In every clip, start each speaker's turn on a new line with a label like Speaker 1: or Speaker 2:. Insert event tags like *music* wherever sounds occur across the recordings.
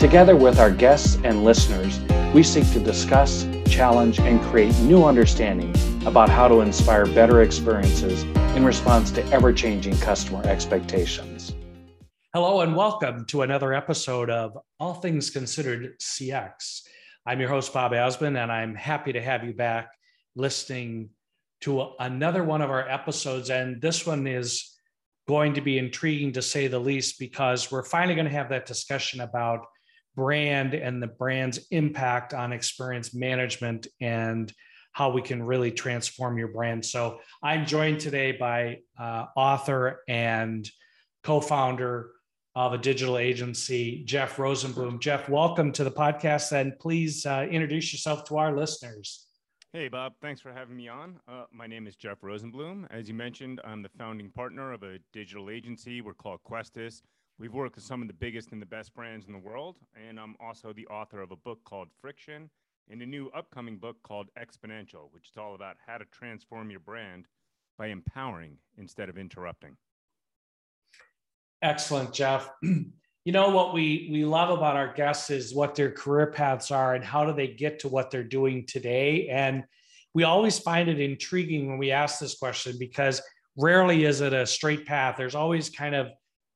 Speaker 1: Together with our guests and listeners, we seek to discuss, challenge, and create new understanding about how to inspire better experiences in response to ever changing customer expectations.
Speaker 2: Hello, and welcome to another episode of All Things Considered CX. I'm your host, Bob Azman, and I'm happy to have you back listening to another one of our episodes. And this one is going to be intriguing to say the least because we're finally going to have that discussion about brand and the brand's impact on experience management and how we can really transform your brand. So I'm joined today by uh, author and co-founder of a digital agency, Jeff Rosenblum. Jeff, welcome to the podcast, and please uh, introduce yourself to our listeners.
Speaker 3: Hey, Bob. Thanks for having me on. Uh, my name is Jeff Rosenblum. As you mentioned, I'm the founding partner of a digital agency. We're called Questus. We've worked with some of the biggest and the best brands in the world, and I'm also the author of a book called Friction and a new upcoming book called Exponential, which is all about how to transform your brand by empowering instead of interrupting.
Speaker 2: Excellent, Jeff. *clears throat* You know what we we love about our guests is what their career paths are and how do they get to what they're doing today. And we always find it intriguing when we ask this question because rarely is it a straight path. There's always kind of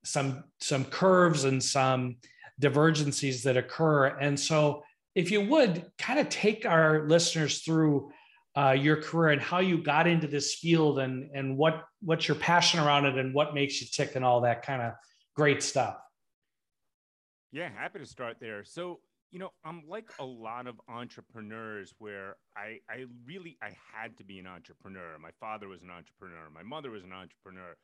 Speaker 2: some some curves and some divergencies that occur. And so, if you would kind of take our listeners through uh, your career and how you got into this field and and what what's your passion around it and what makes you tick and all that kind of great stuff.
Speaker 3: Yeah, happy to start there. So, you know, I'm like a lot of entrepreneurs where I I really I had to be an entrepreneur. My father was an entrepreneur. My mother was an entrepreneur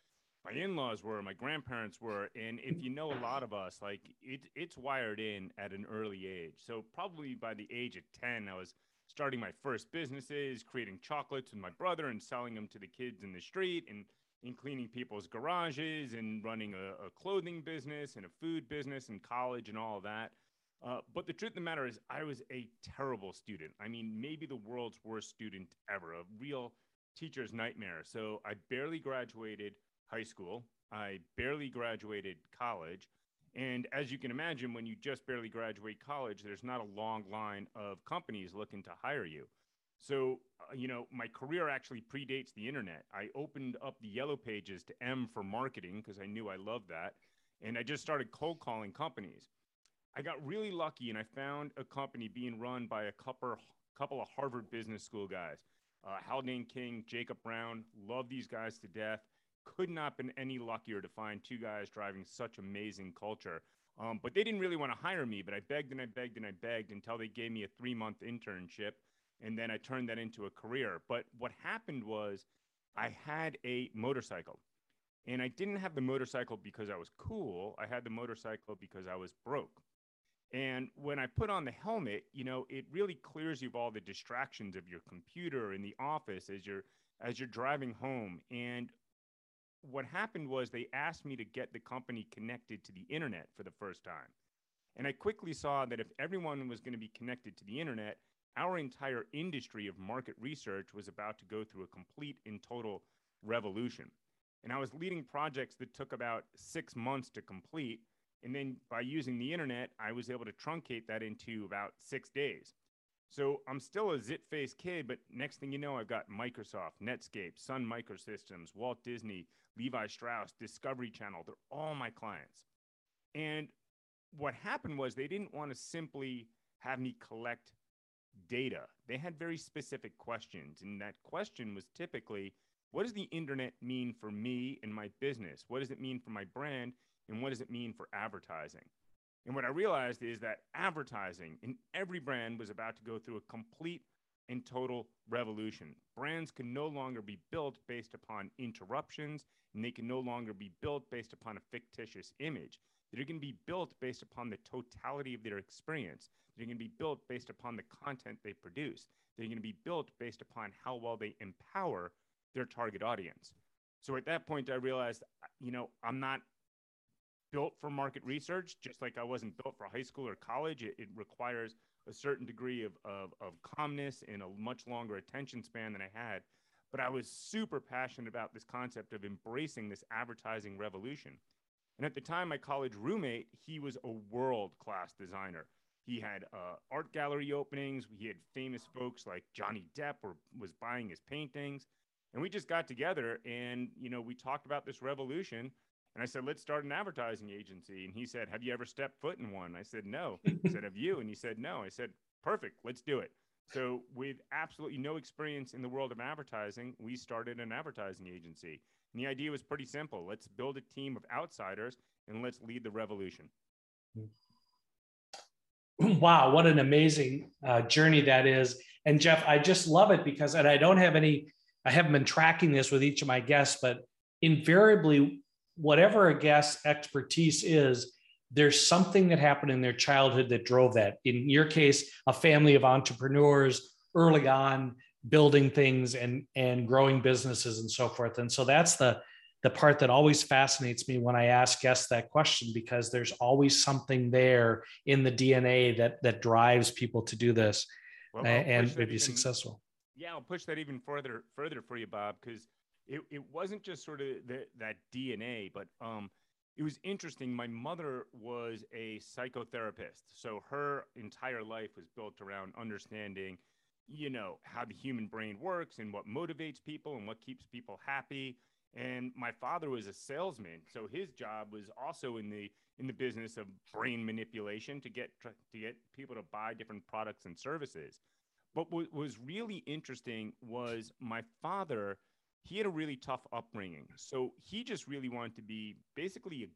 Speaker 3: my in-laws were, my grandparents were, and if you know a lot of us, like it, it's wired in at an early age. So probably by the age of ten, I was starting my first businesses, creating chocolates with my brother and selling them to the kids in the street, and in cleaning people's garages, and running a, a clothing business and a food business and college and all of that. Uh, but the truth of the matter is, I was a terrible student. I mean, maybe the world's worst student ever, a real teacher's nightmare. So I barely graduated high school. I barely graduated college. And as you can imagine, when you just barely graduate college, there's not a long line of companies looking to hire you. So, uh, you know, my career actually predates the internet. I opened up the yellow pages to M for marketing because I knew I loved that. And I just started cold calling companies. I got really lucky and I found a company being run by a couple, couple of Harvard Business School guys. Uh, Haldane King, Jacob Brown, love these guys to death could not been any luckier to find two guys driving such amazing culture. Um, but they didn't really want to hire me, but I begged and I begged and I begged until they gave me a three month internship. And then I turned that into a career. But what happened was I had a motorcycle. And I didn't have the motorcycle because I was cool. I had the motorcycle because I was broke. And when I put on the helmet, you know, it really clears you of all the distractions of your computer in the office as you're as you're driving home. And what happened was they asked me to get the company connected to the internet for the first time. And I quickly saw that if everyone was going to be connected to the internet, our entire industry of market research was about to go through a complete and total revolution. And I was leading projects that took about six months to complete. And then by using the internet, I was able to truncate that into about six days. So I'm still a zit faced kid, but next thing you know, I've got Microsoft, Netscape, Sun Microsystems, Walt Disney, Levi Strauss, Discovery Channel. They're all my clients. And what happened was they didn't want to simply have me collect data. They had very specific questions. And that question was typically what does the internet mean for me and my business? What does it mean for my brand? And what does it mean for advertising? And what I realized is that advertising in every brand was about to go through a complete and total revolution. Brands can no longer be built based upon interruptions, and they can no longer be built based upon a fictitious image. that are going to be built based upon the totality of their experience. They're going to be built based upon the content they produce. They're going to be built based upon how well they empower their target audience. So at that point, I realized, you know, I'm not built for market research, just like I wasn't built for high school or college. It, it requires a certain degree of, of, of calmness and a much longer attention span than I had. But I was super passionate about this concept of embracing this advertising revolution. And at the time, my college roommate, he was a world class designer. He had uh, art gallery openings. He had famous folks like Johnny Depp or was buying his paintings. And we just got together and, you know, we talked about this revolution. And I said, let's start an advertising agency. And he said, have you ever stepped foot in one? I said, no. I *laughs* said, have you? And he said, no. I said, perfect, let's do it. So, with absolutely no experience in the world of advertising, we started an advertising agency. And the idea was pretty simple let's build a team of outsiders and let's lead the revolution. *clears throat*
Speaker 2: Wow, what an amazing uh, journey that is. And Jeff, I just love it because, and I don't have any, I haven't been tracking this with each of my guests, but invariably, whatever a guest's expertise is, there's something that happened in their childhood that drove that. In your case, a family of entrepreneurs early on building things and and growing businesses and so forth. And so that's the the part that always fascinates me when I ask guests that question because there's always something there in the DNA that that drives people to do this well, and be even, successful.
Speaker 3: Yeah, I'll push that even further further for you, Bob, because it, it wasn't just sort of the, that DNA, but um, it was interesting. My mother was a psychotherapist, so her entire life was built around understanding, you know, how the human brain works and what motivates people and what keeps people happy. And my father was a salesman, so his job was also in the in the business of brain manipulation to get to get people to buy different products and services. But what was really interesting was my father he had a really tough upbringing. So he just really wanted to be basically a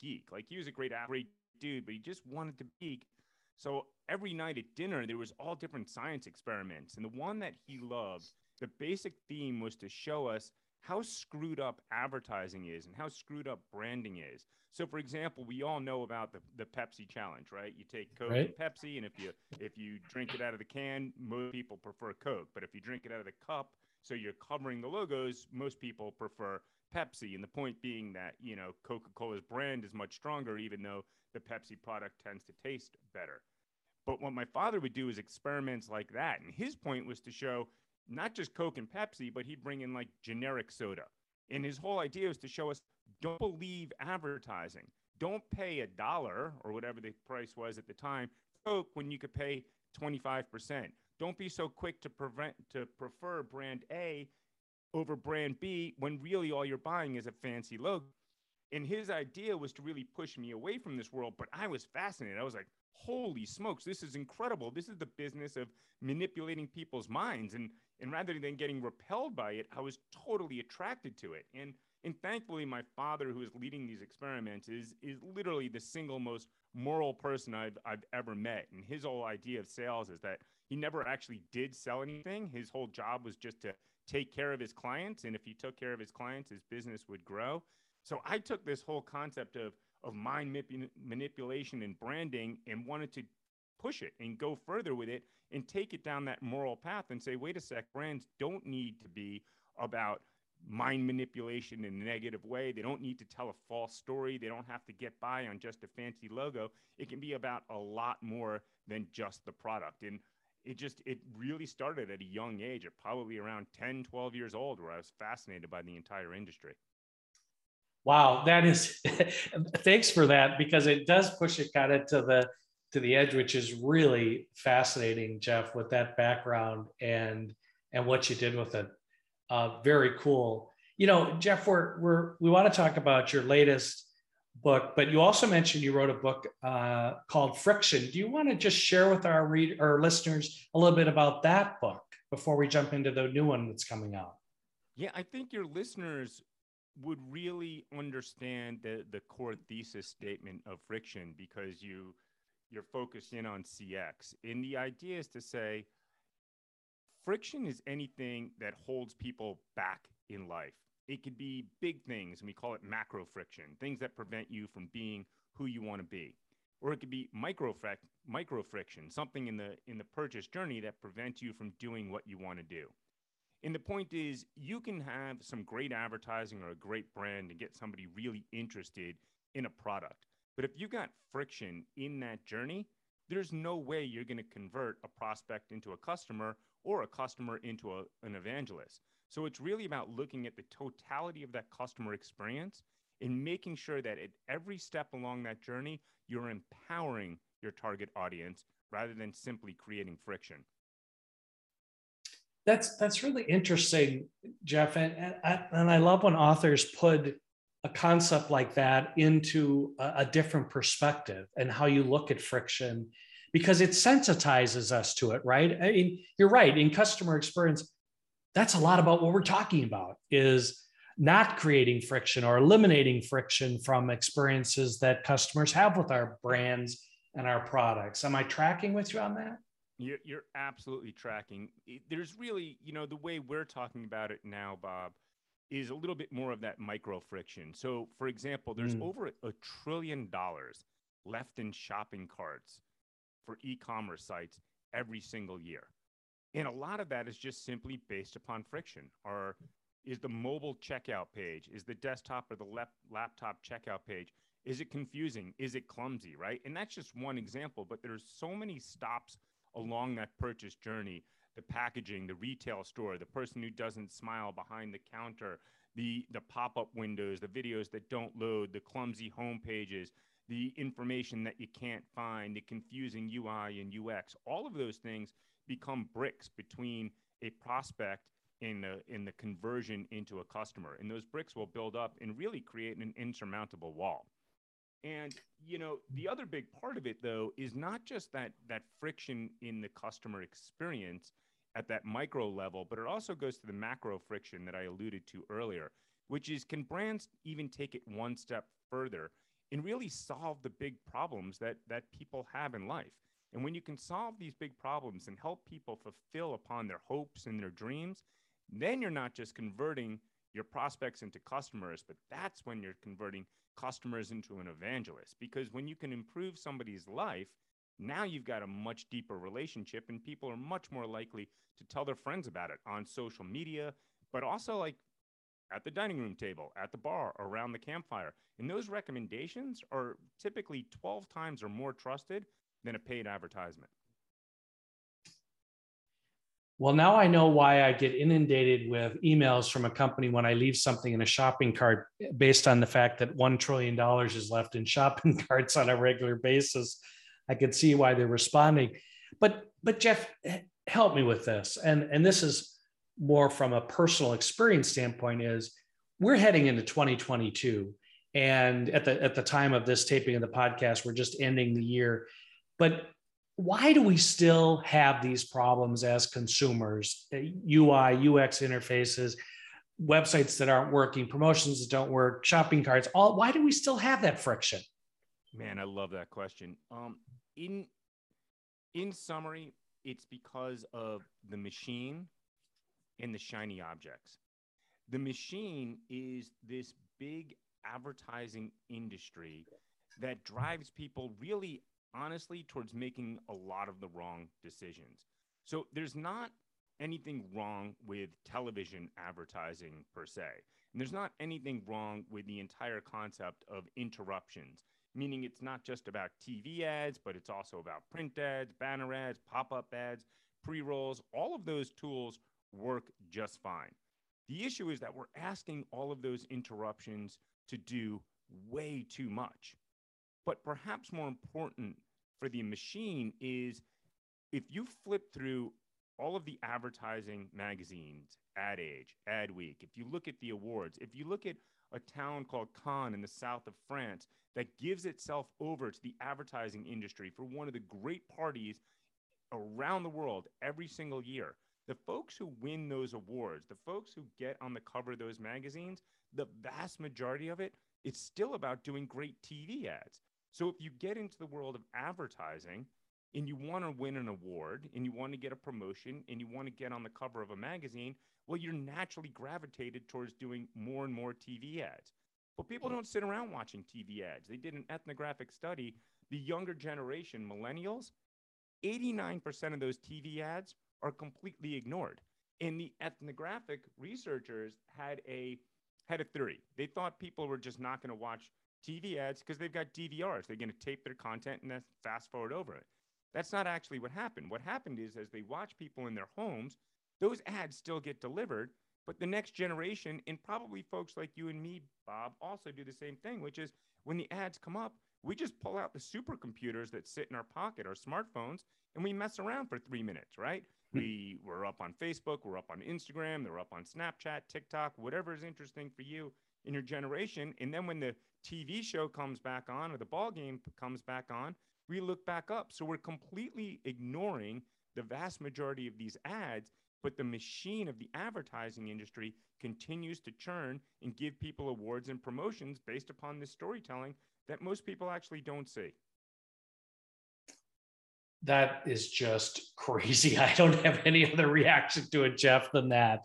Speaker 3: geek. Like he was a great, great dude, but he just wanted to be. Geek. So every night at dinner, there was all different science experiments. And the one that he loved, the basic theme was to show us how screwed up advertising is and how screwed up branding is. So, for example, we all know about the, the Pepsi challenge, right? You take Coke right. and Pepsi, and if you if you drink it out of the can, most people prefer Coke. But if you drink it out of the cup, so you're covering the logos. Most people prefer Pepsi, and the point being that you know Coca-Cola's brand is much stronger, even though the Pepsi product tends to taste better. But what my father would do is experiments like that, and his point was to show not just Coke and Pepsi, but he'd bring in like generic soda. And his whole idea was to show us don't believe advertising. Don't pay a dollar or whatever the price was at the time, Coke, when you could pay 25%. Don't be so quick to prevent to prefer brand A over brand B when really all you're buying is a fancy logo. And his idea was to really push me away from this world, but I was fascinated. I was like, holy smokes, this is incredible. This is the business of manipulating people's minds. And and rather than getting repelled by it, I was totally attracted to it. And and thankfully, my father, who is leading these experiments, is is literally the single most moral person I've I've ever met. And his whole idea of sales is that he never actually did sell anything. His whole job was just to take care of his clients. And if he took care of his clients, his business would grow. So I took this whole concept of, of mind manipulation and branding and wanted to push it and go further with it and take it down that moral path and say, wait a sec, brands don't need to be about mind manipulation in a negative way. They don't need to tell a false story. They don't have to get by on just a fancy logo. It can be about a lot more than just the product. And it just it really started at a young age at probably around 10 12 years old where i was fascinated by the entire industry
Speaker 2: wow that is *laughs* thanks for that because it does push it kind of to the to the edge which is really fascinating jeff with that background and and what you did with it uh, very cool you know jeff we're, we're we want to talk about your latest book, but you also mentioned you wrote a book uh, called Friction. Do you want to just share with our read our listeners a little bit about that book before we jump into the new one that's coming out?
Speaker 3: Yeah, I think your listeners would really understand the the core thesis statement of friction because you you're focused in on CX. And the idea is to say friction is anything that holds people back in life. It could be big things, and we call it macro friction, things that prevent you from being who you want to be. Or it could be micro, micro friction, something in the in the purchase journey that prevents you from doing what you want to do. And the point is, you can have some great advertising or a great brand and get somebody really interested in a product. But if you got friction in that journey, there's no way you're going to convert a prospect into a customer or a customer into a, an evangelist. So it's really about looking at the totality of that customer experience and making sure that at every step along that journey, you're empowering your target audience rather than simply creating friction.
Speaker 2: That's that's really interesting, Jeff, and, and, and I love when authors put a concept like that into a, a different perspective and how you look at friction because it sensitizes us to it, right? I mean, you're right. In customer experience, that's a lot about what we're talking about is not creating friction or eliminating friction from experiences that customers have with our brands and our products. Am I tracking with you on that?
Speaker 3: You're, you're absolutely tracking. There's really, you know, the way we're talking about it now, Bob, is a little bit more of that micro friction. So, for example, there's mm. over a trillion dollars left in shopping carts for e commerce sites every single year. And a lot of that is just simply based upon friction. Or is the mobile checkout page, is the desktop or the lap- laptop checkout page, is it confusing? Is it clumsy, right? And that's just one example, but there's so many stops along that purchase journey the packaging, the retail store, the person who doesn't smile behind the counter, the, the pop up windows, the videos that don't load, the clumsy home pages, the information that you can't find, the confusing UI and UX, all of those things become bricks between a prospect in the, in the conversion into a customer. And those bricks will build up and really create an insurmountable wall. And you know, the other big part of it though is not just that that friction in the customer experience at that micro level, but it also goes to the macro friction that I alluded to earlier, which is can brands even take it one step further and really solve the big problems that that people have in life? And when you can solve these big problems and help people fulfill upon their hopes and their dreams, then you're not just converting your prospects into customers, but that's when you're converting customers into an evangelist. Because when you can improve somebody's life, now you've got a much deeper relationship, and people are much more likely to tell their friends about it on social media, but also like at the dining room table, at the bar, around the campfire. And those recommendations are typically 12 times or more trusted than a paid advertisement.
Speaker 2: Well, now I know why I get inundated with emails from a company when I leave something in a shopping cart based on the fact that $1 trillion is left in shopping *laughs* carts on a regular basis. I could see why they're responding. But, but Jeff, help me with this. And, and this is more from a personal experience standpoint is we're heading into 2022. And at the, at the time of this taping of the podcast, we're just ending the year. But why do we still have these problems as consumers ui ux interfaces websites that aren't working promotions that don't work shopping carts all why do we still have that friction?
Speaker 3: Man i love that question. Um, in in summary it's because of the machine and the shiny objects. The machine is this big advertising industry that drives people really honestly towards making a lot of the wrong decisions. So there's not anything wrong with television advertising per se. And there's not anything wrong with the entire concept of interruptions, meaning it's not just about TV ads, but it's also about print ads, banner ads, pop up ads, pre rolls. All of those tools work just fine. The issue is that we're asking all of those interruptions to do way too much. But perhaps more important for the machine is if you flip through all of the advertising magazines, Ad Age, Ad Week, if you look at the awards, if you look at a town called Cannes in the south of France that gives itself over to the advertising industry for one of the great parties around the world every single year. The folks who win those awards, the folks who get on the cover of those magazines, the vast majority of it, it's still about doing great TV ads. So if you get into the world of advertising and you want to win an award and you want to get a promotion and you want to get on the cover of a magazine, well, you're naturally gravitated towards doing more and more TV ads. But people don't sit around watching TV ads. They did an ethnographic study. The younger generation, millennials, 89% of those TV ads are completely ignored. And the ethnographic researchers had a had a theory. They thought people were just not going to watch TV ads because they've got DVRs. They're going to tape their content and then fast forward over it. That's not actually what happened. What happened is as they watch people in their homes, those ads still get delivered, but the next generation, and probably folks like you and me, Bob, also do the same thing, which is when the ads come up, we just pull out the supercomputers that sit in our pocket, our smartphones, and we mess around for three minutes, right? Hmm. we we're up on Facebook, we're up on Instagram, they're up on Snapchat, TikTok, whatever is interesting for you in your generation. And then when the TV show comes back on or the ball game comes back on, we look back up. So we're completely ignoring the vast majority of these ads, but the machine of the advertising industry continues to churn and give people awards and promotions based upon this storytelling that most people actually don't see.
Speaker 2: That is just *laughs* crazy. I don't have any other reaction to it, Jeff, than that.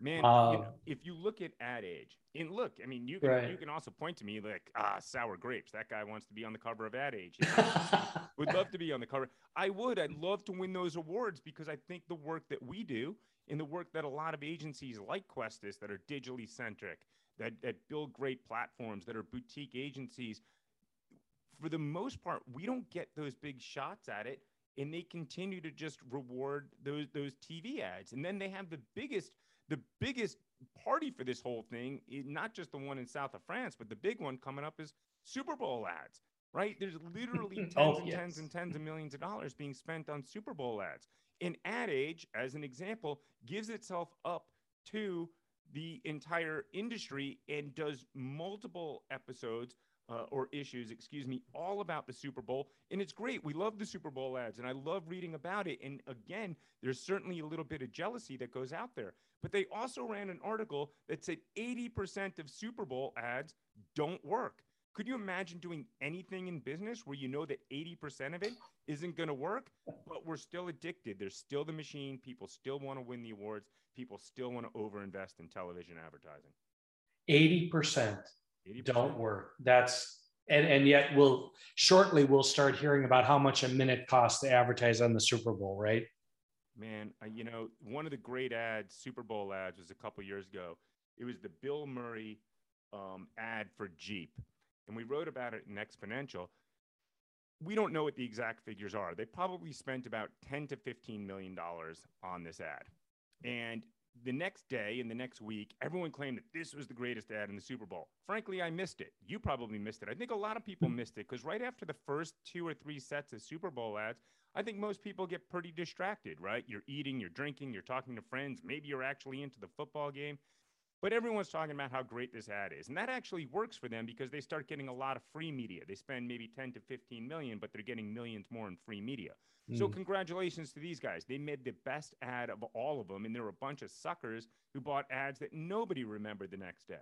Speaker 3: Man, um, you know, if you look at Ad Age, and look, I mean, you can right. you can also point to me like ah, sour grapes. That guy wants to be on the cover of Ad Age. You know? *laughs* would love to be on the cover. I would. I'd love to win those awards because I think the work that we do and the work that a lot of agencies like Questus that are digitally centric, that that build great platforms, that are boutique agencies, for the most part, we don't get those big shots at it, and they continue to just reward those those TV ads, and then they have the biggest the biggest party for this whole thing, not just the one in south of France, but the big one coming up is Super Bowl ads, right? There's *laughs* literally oh, tens oh, and yes. tens and tens of millions of dollars being spent on Super Bowl ads. And Ad Age, as an example, gives itself up to the entire industry and does multiple episodes uh, or issues, excuse me, all about the Super Bowl. And it's great. We love the Super Bowl ads and I love reading about it. And again, there's certainly a little bit of jealousy that goes out there. But they also ran an article that said 80% of Super Bowl ads don't work. Could you imagine doing anything in business where you know that 80% of it isn't going to work, but we're still addicted? There's still the machine. People still want to win the awards. People still want to overinvest in television advertising.
Speaker 2: 80%. 80%. don't work. That's and and yet we'll shortly we'll start hearing about how much a minute costs to advertise on the Super Bowl, right?
Speaker 3: Man, uh, you know, one of the great ads, Super Bowl ads, was a couple years ago. It was the Bill Murray um, ad for Jeep, and we wrote about it in Exponential. We don't know what the exact figures are. They probably spent about 10 to 15 million dollars on this ad, and the next day and the next week, everyone claimed that this was the greatest ad in the Super Bowl. Frankly, I missed it. You probably missed it. I think a lot of people missed it because right after the first two or three sets of Super Bowl ads, I think most people get pretty distracted, right? You're eating, you're drinking, you're talking to friends, maybe you're actually into the football game. But everyone's talking about how great this ad is. And that actually works for them because they start getting a lot of free media. They spend maybe 10 to 15 million, but they're getting millions more in free media. Mm. So hmm. congratulations to these guys. They made the best ad of all of them. And there were a bunch of suckers who bought ads that nobody remembered the next day.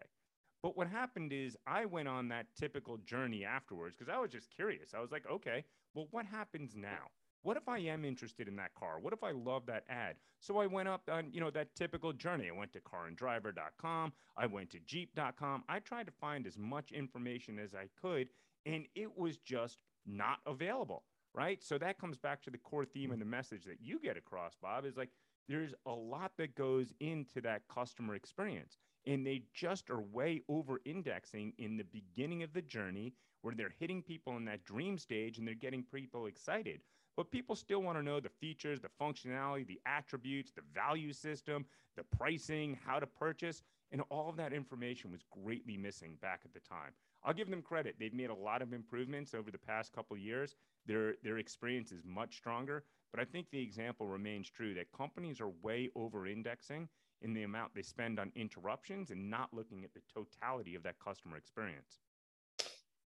Speaker 3: But what happened is I went on that typical journey afterwards because I was just curious. I was like, okay, well, what happens now? What if I am interested in that car? What if I love that ad? So I went up on, you know, that typical journey. I went to caranddriver.com. I went to jeep.com. I tried to find as much information as I could, and it was just not available, right? So that comes back to the core theme and the message that you get across, Bob, is like there's a lot that goes into that customer experience. And they just are way over indexing in the beginning of the journey where they're hitting people in that dream stage and they're getting people excited but people still want to know the features, the functionality, the attributes, the value system, the pricing, how to purchase. And all of that information was greatly missing back at the time. I'll give them credit. They've made a lot of improvements over the past couple of years. Their, their experience is much stronger. But I think the example remains true that companies are way over indexing in the amount they spend on interruptions and not looking at the totality of that customer experience.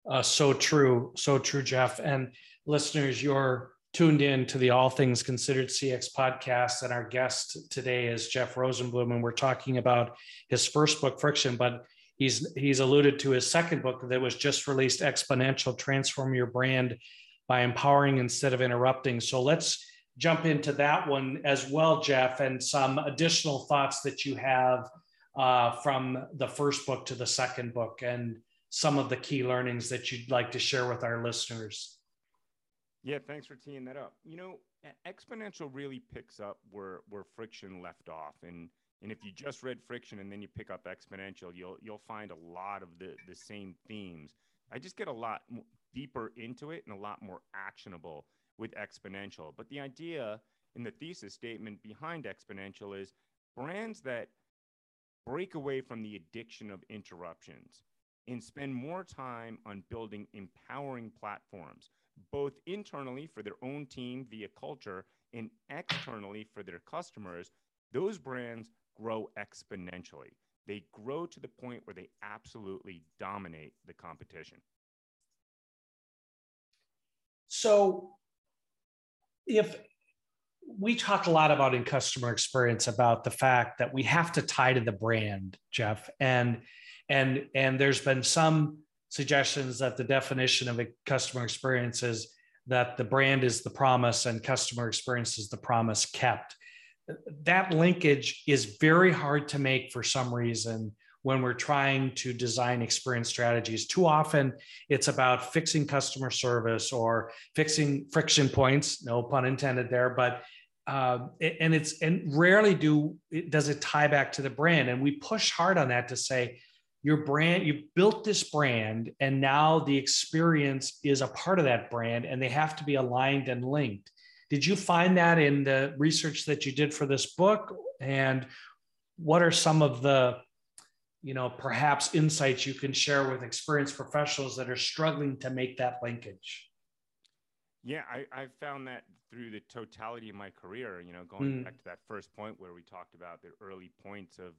Speaker 2: Uh, so true. So true, Jeff. And listeners, your tuned in to the All Things Considered CX podcast. And our guest today is Jeff Rosenblum, and we're talking about his first book, Friction, but he's he's alluded to his second book that was just released, Exponential Transform Your Brand by Empowering Instead of Interrupting. So let's jump into that one as well, Jeff, and some additional thoughts that you have uh, from the first book to the second book. And some of the key learnings that you'd like to share with our listeners.
Speaker 3: Yeah, thanks for teeing that up. You know, exponential really picks up where where friction left off, and and if you just read friction and then you pick up exponential, you'll you'll find a lot of the the same themes. I just get a lot deeper into it and a lot more actionable with exponential. But the idea in the thesis statement behind exponential is brands that break away from the addiction of interruptions and spend more time on building empowering platforms, both internally for their own team via culture and externally for their customers, those brands grow exponentially. They grow to the point where they absolutely dominate the competition.
Speaker 2: So, if we talk a lot about in customer experience about the fact that we have to tie to the brand, Jeff, and and and there's been some suggestions that the definition of a customer experience is that the brand is the promise and customer experience is the promise kept. That linkage is very hard to make for some reason when we're trying to design experience strategies. Too often, it's about fixing customer service or fixing friction points, no pun intended there, but uh, and it's and rarely do does it tie back to the brand and we push hard on that to say your brand you built this brand and now the experience is a part of that brand and they have to be aligned and linked. Did you find that in the research that you did for this book? And what are some of the you know perhaps insights you can share with experienced professionals that are struggling to make that linkage?
Speaker 3: Yeah i, I found that through the totality of my career you know going mm. back to that first point where we talked about the early points of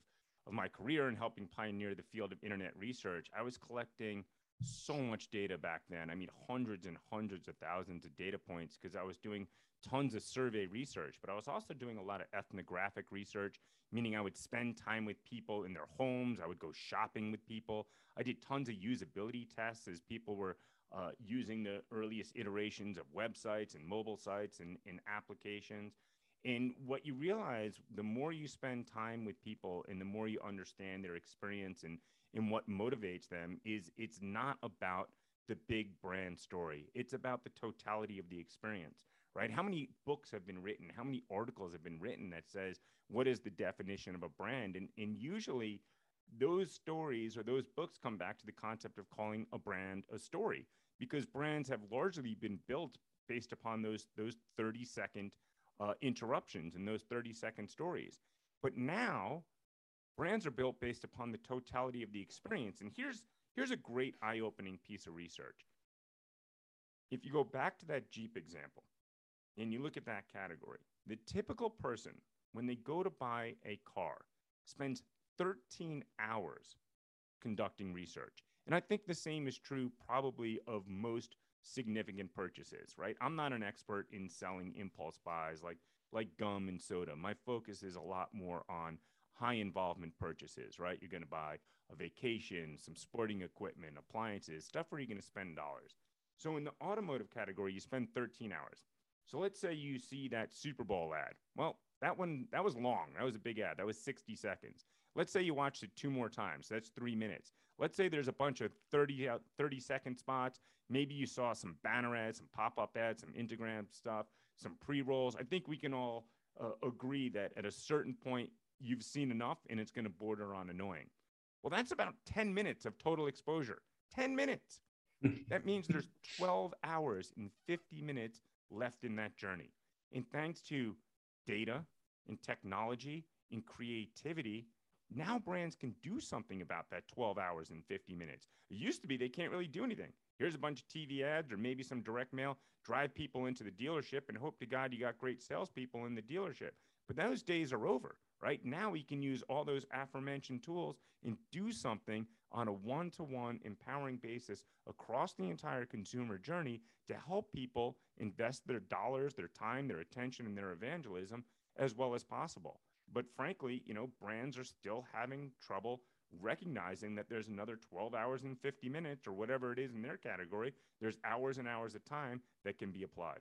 Speaker 3: of my career in helping pioneer the field of internet research i was collecting so much data back then i mean hundreds and hundreds of thousands of data points because i was doing tons of survey research but i was also doing a lot of ethnographic research meaning I would spend time with people in their homes. I would go shopping with people. I did tons of usability tests as people were uh, using the earliest iterations of websites and mobile sites and, and applications. And what you realize, the more you spend time with people and the more you understand their experience and, and what motivates them, is it's not about the big brand story. It's about the totality of the experience right? How many books have been written? How many articles have been written that says what is the definition of a brand? And, and usually those stories or those books come back to the concept of calling a brand a story because brands have largely been built based upon those those 30 second uh, interruptions in those 30 second stories. But now brands are built based upon the totality of the experience. And here's here's a great eye-opening piece of research. If you go back to that Jeep example, and you look at that category, the typical person, when they go to buy a car, spends 13 hours conducting research. And I think the same is true probably of most significant purchases, right? I'm not an expert in selling impulse buys like like gum and soda. My focus is a lot more on high involvement purchases, right? You're going to buy a vacation, some sporting equipment, appliances, stuff where you're going to spend dollars. So in the automotive category, you spend 13 hours. So let's say you see that Super Bowl ad. Well, that one that was long. That was a big ad. That was 60 seconds. Let's say you watched it two more times. That's three minutes. Let's say there's a bunch of 30, uh, 30 second spots. Maybe you saw some banner ads, some pop up ads, some Instagram stuff, some pre rolls. I think we can all uh, agree that at a certain point, you've seen enough and it's going to border on annoying. Well, that's about 10 minutes of total exposure. 10 minutes. *laughs* that means there's 12 hours and 50 minutes left in that journey. And thanks to data and technology and creativity, now brands can do something about that 12 hours and 50 minutes. It used to be they can't really do anything. Here's a bunch of TV ads or maybe some direct mail, drive people into the dealership and hope to God you got great salespeople in the dealership. But those days are over, right? Now we can use all those aforementioned tools and do something on a one to one empowering basis across the entire consumer journey to help people invest their dollars, their time, their attention, and their evangelism as well as possible. But frankly, you know, brands are still having trouble recognizing that there's another 12 hours and 50 minutes or whatever it is in their category. There's hours and hours of time that can be applied.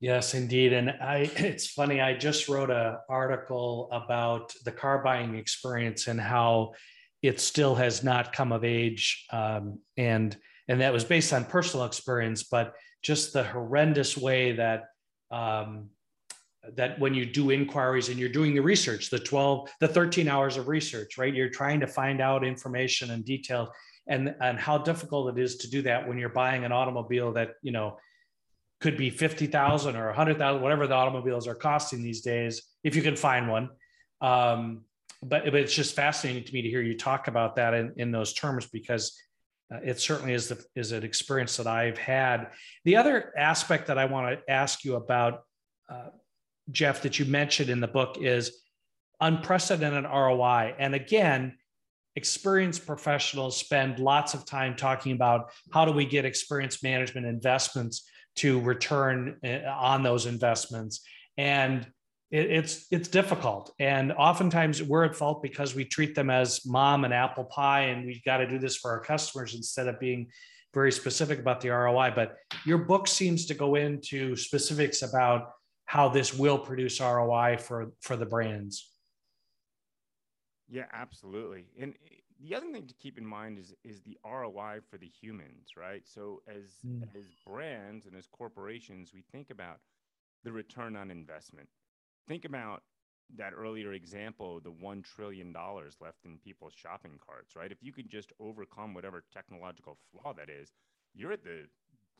Speaker 2: Yes, indeed. And I *laughs* it's funny, I just wrote an article about the car buying experience and how it still has not come of age, um, and and that was based on personal experience, but just the horrendous way that um, that when you do inquiries and you're doing the research, the 12, the 13 hours of research, right? You're trying to find out information and detail and, and how difficult it is to do that when you're buying an automobile that, you know, could be 50,000 or 100,000, whatever the automobiles are costing these days, if you can find one. Um, but, but it's just fascinating to me to hear you talk about that in, in those terms because uh, it certainly is, the, is an experience that I've had. The other aspect that I want to ask you about, uh, Jeff, that you mentioned in the book is unprecedented ROI. And again, experienced professionals spend lots of time talking about how do we get experience management investments to return uh, on those investments. And it's it's difficult and oftentimes we're at fault because we treat them as mom and apple pie and we've got to do this for our customers instead of being very specific about the roi but your book seems to go into specifics about how this will produce roi for for the brands
Speaker 3: yeah absolutely and the other thing to keep in mind is is the ROI for the humans, right? So as mm. as brands and as corporations, we think about the return on investment think about that earlier example, the $1 trillion left in people's shopping carts, right? If you could just overcome whatever technological flaw that is, you're at the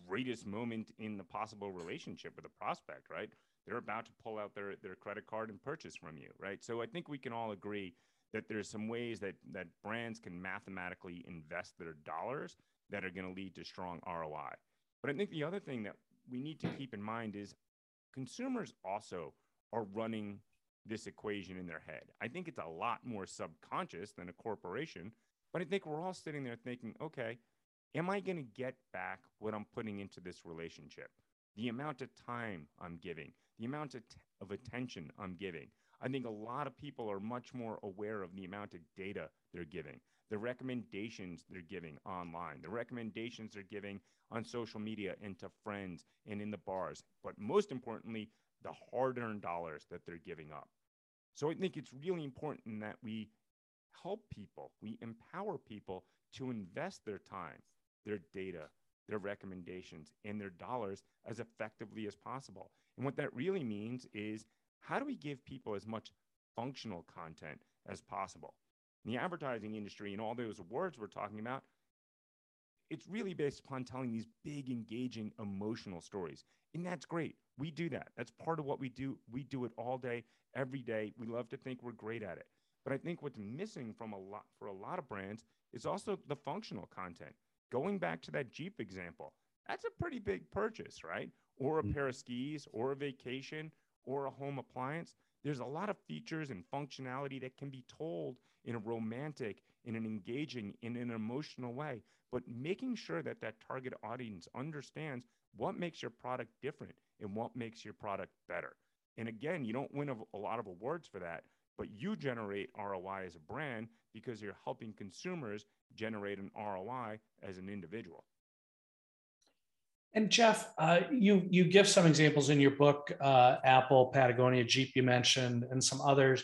Speaker 3: greatest moment in the possible relationship with a prospect, right? They're about to pull out their, their credit card and purchase from you, right? So I think we can all agree that there's some ways that, that brands can mathematically invest their dollars that are going to lead to strong ROI. But I think the other thing that we need to keep in mind is consumers also are running this equation in their head. I think it's a lot more subconscious than a corporation, but I think we're all sitting there thinking, okay, am I going to get back what I'm putting into this relationship? The amount of time I'm giving, the amount of, t- of attention I'm giving. I think a lot of people are much more aware of the amount of data they're giving, the recommendations they're giving online, the recommendations they're giving on social media and to friends and in the bars. But most importantly, the hard earned dollars that they're giving up. So I think it's really important that we help people, we empower people to invest their time, their data, their recommendations, and their dollars as effectively as possible. And what that really means is how do we give people as much functional content as possible? In the advertising industry and all those awards we're talking about, it's really based upon telling these big, engaging, emotional stories. And that's great. We do that. That's part of what we do. We do it all day, every day. We love to think we're great at it. But I think what's missing from a lot for a lot of brands is also the functional content. Going back to that Jeep example, that's a pretty big purchase, right? Or a mm-hmm. pair of skis, or a vacation, or a home appliance. There's a lot of features and functionality that can be told in a romantic, in an engaging, in an emotional way. But making sure that that target audience understands what makes your product different and what makes your product better. And again, you don't win a, a lot of awards for that, but you generate ROI as a brand because you're helping consumers generate an ROI as an individual.
Speaker 2: And Jeff, uh, you you give some examples in your book, uh, Apple, Patagonia, Jeep, you mentioned, and some others.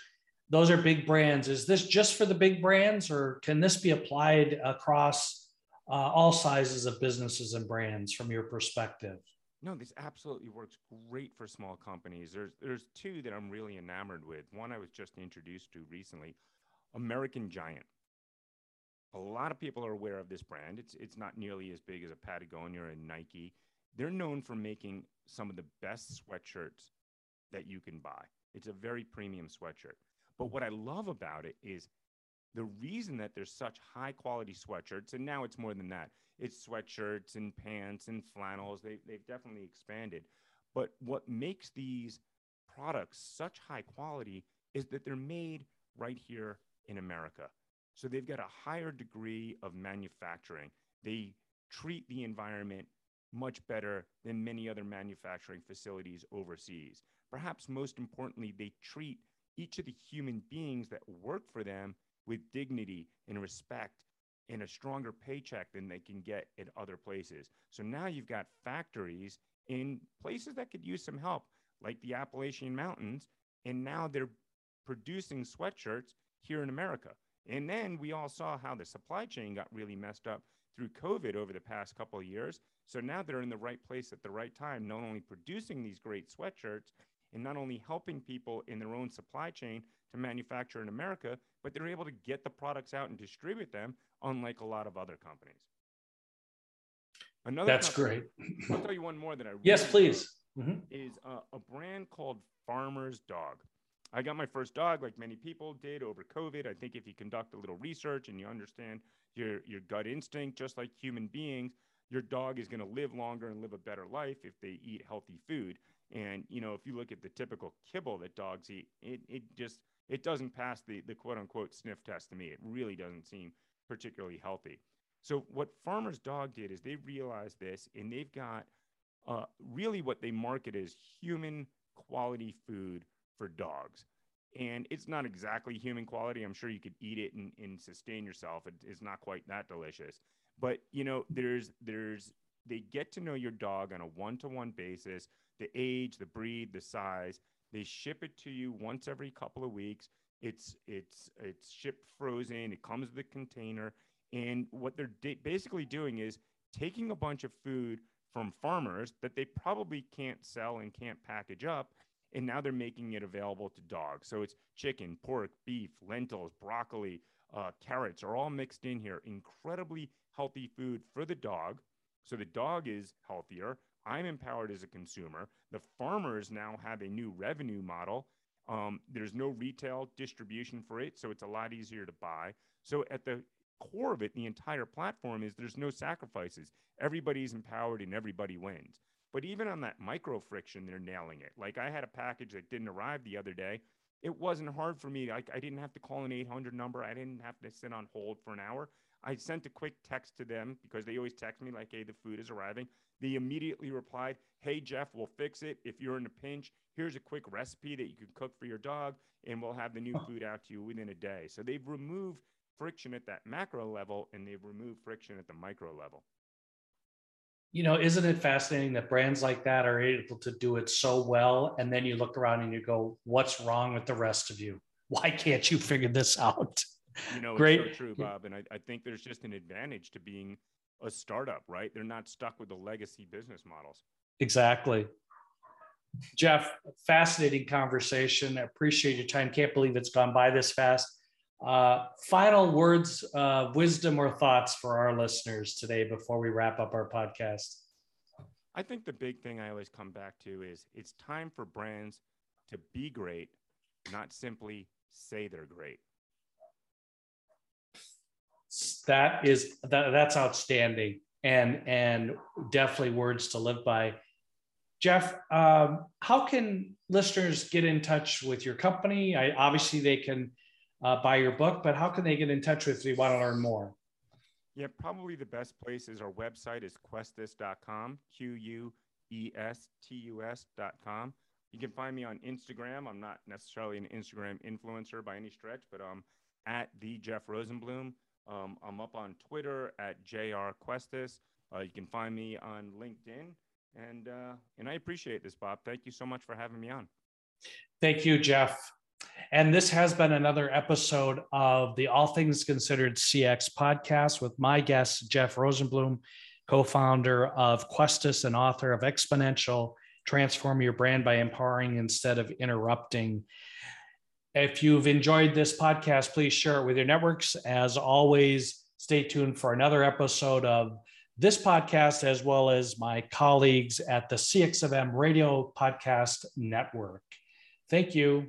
Speaker 2: Those are big brands. Is this just for the big brands, or can this be applied across uh, all sizes of businesses and brands from your perspective?
Speaker 3: No, this absolutely works great for small companies. There's there's two that I'm really enamored with. One I was just introduced to recently, American Giant. A lot of people are aware of this brand. It's it's not nearly as big as a Patagonia or a Nike. They're known for making some of the best sweatshirts that you can buy. It's a very premium sweatshirt. But what I love about it is the reason that there's such high quality sweatshirts, and now it's more than that, it's sweatshirts and pants and flannels. They, they've definitely expanded. But what makes these products such high quality is that they're made right here in America. So they've got a higher degree of manufacturing. They treat the environment much better than many other manufacturing facilities overseas. Perhaps most importantly, they treat each of the human beings that work for them with dignity and respect and a stronger paycheck than they can get at other places. So now you've got factories in places that could use some help, like the Appalachian Mountains, and now they're producing sweatshirts here in America. And then we all saw how the supply chain got really messed up through COVID over the past couple of years. So now they're in the right place at the right time, not only producing these great sweatshirts and not only helping people in their own supply chain to manufacture in America, but they're able to get the products out and distribute them, unlike a lot of other companies.
Speaker 2: Another That's company,
Speaker 3: great. I'll tell you one more that I really
Speaker 2: yes, please.
Speaker 3: Mm-hmm. Is a brand called Farmer's Dog. I got my first dog, like many people did over COVID. I think if you conduct a little research and you understand your your gut instinct, just like human beings, your dog is going to live longer and live a better life if they eat healthy food. And you know, if you look at the typical kibble that dogs eat, it it just it doesn't pass the the quote unquote sniff test to me. It really doesn't seem particularly healthy. So what Farmer's Dog did is they realized this, and they've got uh, really what they market as human quality food for dogs. And it's not exactly human quality. I'm sure you could eat it and, and sustain yourself. It, it's not quite that delicious. But you know, there's there's they get to know your dog on a one-to-one basis, the age, the breed, the size. They ship it to you once every couple of weeks. It's it's it's shipped frozen. It comes with a container. And what they're basically doing is taking a bunch of food from farmers that they probably can't sell and can't package up and now they're making it available to dogs. So it's chicken, pork, beef, lentils, broccoli, uh, carrots are all mixed in here. Incredibly healthy food for the dog. So the dog is healthier. I'm empowered as a consumer. The farmers now have a new revenue model. Um, there's no retail distribution for it, so it's a lot easier to buy. So at the core of it, the entire platform is there's no sacrifices. Everybody's empowered and everybody wins. But even on that micro friction, they're nailing it. Like I had a package that didn't arrive the other day. It wasn't hard for me. I, I didn't have to call an 800 number. I didn't have to sit on hold for an hour. I sent a quick text to them because they always text me like, hey, the food is arriving. They immediately replied, hey, Jeff, we'll fix it. If you're in a pinch, here's a quick recipe that you can cook for your dog, and we'll have the new food out to you within a day. So they've removed friction at that macro level and they've removed friction at the micro level
Speaker 2: you know, isn't it fascinating that brands like that are able to do it so well? And then you look around and you go, what's wrong with the rest of you? Why can't you figure this out?
Speaker 3: You know, Great. it's so true, Bob. And I, I think there's just an advantage to being a startup, right? They're not stuck with the legacy business models.
Speaker 2: Exactly. Jeff, fascinating conversation. I appreciate your time. Can't believe it's gone by this fast. Uh, final words of wisdom or thoughts for our listeners today before we wrap up our podcast?
Speaker 3: I think the big thing I always come back to is it's time for brands to be great, not simply say they're great.
Speaker 2: That is that, that's outstanding and and definitely words to live by. Jeff, um, how can listeners get in touch with your company? I, obviously, they can uh, buy your book, but how can they get in touch with you want to learn more?
Speaker 3: Yeah, probably the best place is our website is questus.com, Q U E S T U S.com. You can find me on Instagram. I'm not necessarily an Instagram influencer by any stretch, but I'm at the Jeff Rosenblum. Um, I'm up on Twitter at JR Questus. Uh, you can find me on LinkedIn. And, uh, and I appreciate this, Bob. Thank you so much for having me on.
Speaker 2: Thank you, Jeff. And this has been another episode of the All Things Considered CX podcast with my guest, Jeff Rosenblum, co founder of Questus and author of Exponential Transform Your Brand by Empowering Instead of Interrupting. If you've enjoyed this podcast, please share it with your networks. As always, stay tuned for another episode of this podcast, as well as my colleagues at the CXFM Radio Podcast Network. Thank you.